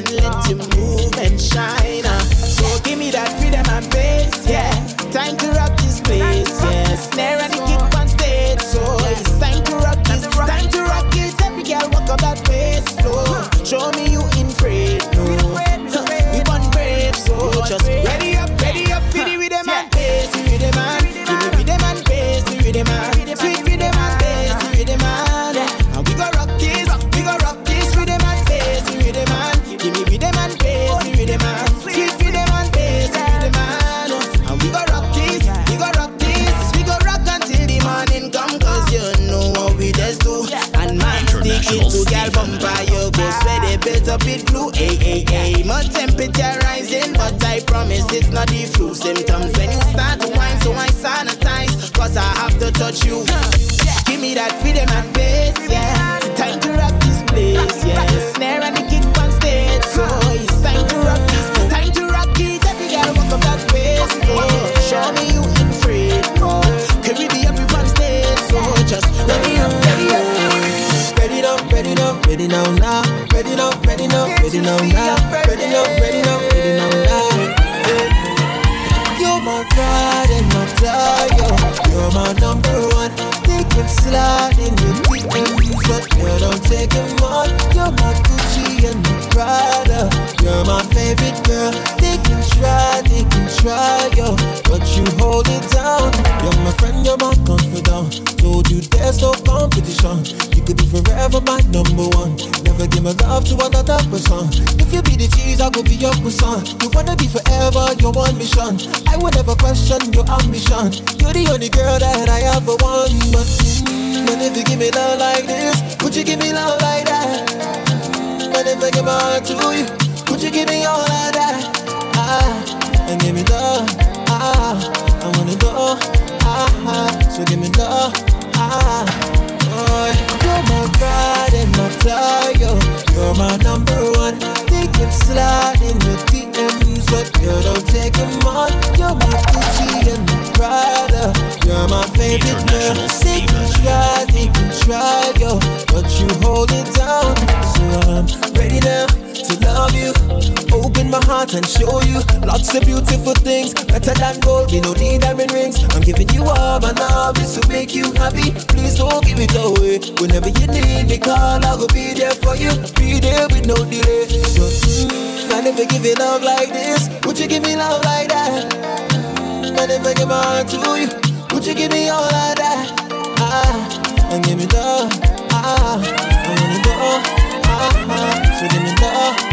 and let him vampire goes where they built up it blue. Hey, hey, hey. My temperature rising, but I promise it's not the flu symptoms. When you start to whine, so I sanitize, cause I have to touch you. Give me that riddim and bass, yeah. Time to rock this place, yeah. Snare and the Can slide in your DMs, but you don't take them on. You're my Gucci and my You're my favorite girl. They can try, they can try, yo, but you hold it down. You're my friend, you're my confidant. Told you there's no competition. You could be forever my number one. Never give my love to another person. If you be the cheese, I could be your croissant. You wanna be forever, your one mission. I would never question your ambition. You're the only girl that I ever want. But, but if you give me love like this, would you give me love like that? I give my heart to you, would you give me all of that? Ah, and give me love. Ah, I wanna go. Ah, so give me love. Ah, boy, you're my pride and my tire. You're my number one. They slide in your DMs, but you don't take them on. You're my Gucci and my Prada. You're my favorite girl. They can try, they can try, yo, but you hold it down. Heart and show you lots of beautiful things. Better than gold, we no need diamond rings. I'm giving you all my love, is to make you happy. Please don't give it away. Whenever you need me, call, I will be there for you. Be there with no delay. So, mm, I give you love like this, would you give me love like that? I give my heart to you, would you give me all of that? Ah, and give me love. Ah, I wanna go. Ah, ah, so give me love.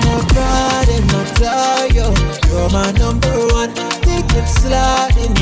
My pride and my. You're my number one. They can slide in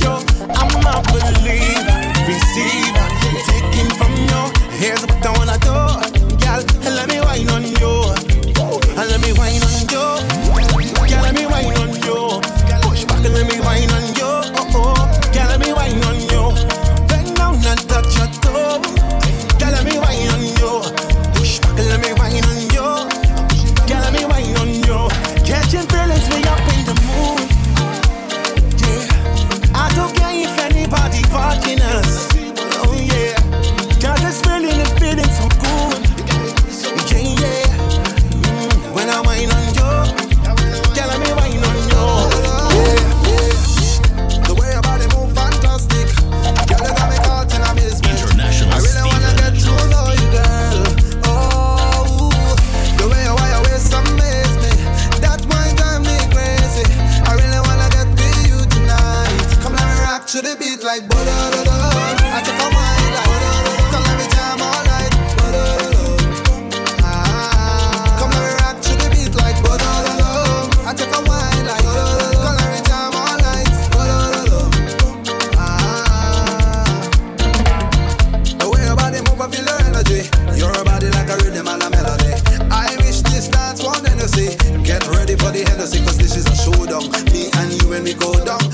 you. I'm a believer, receiver, taking from you. Here's a don't the Hennessy cause this is a showdown. Me and you when we go down.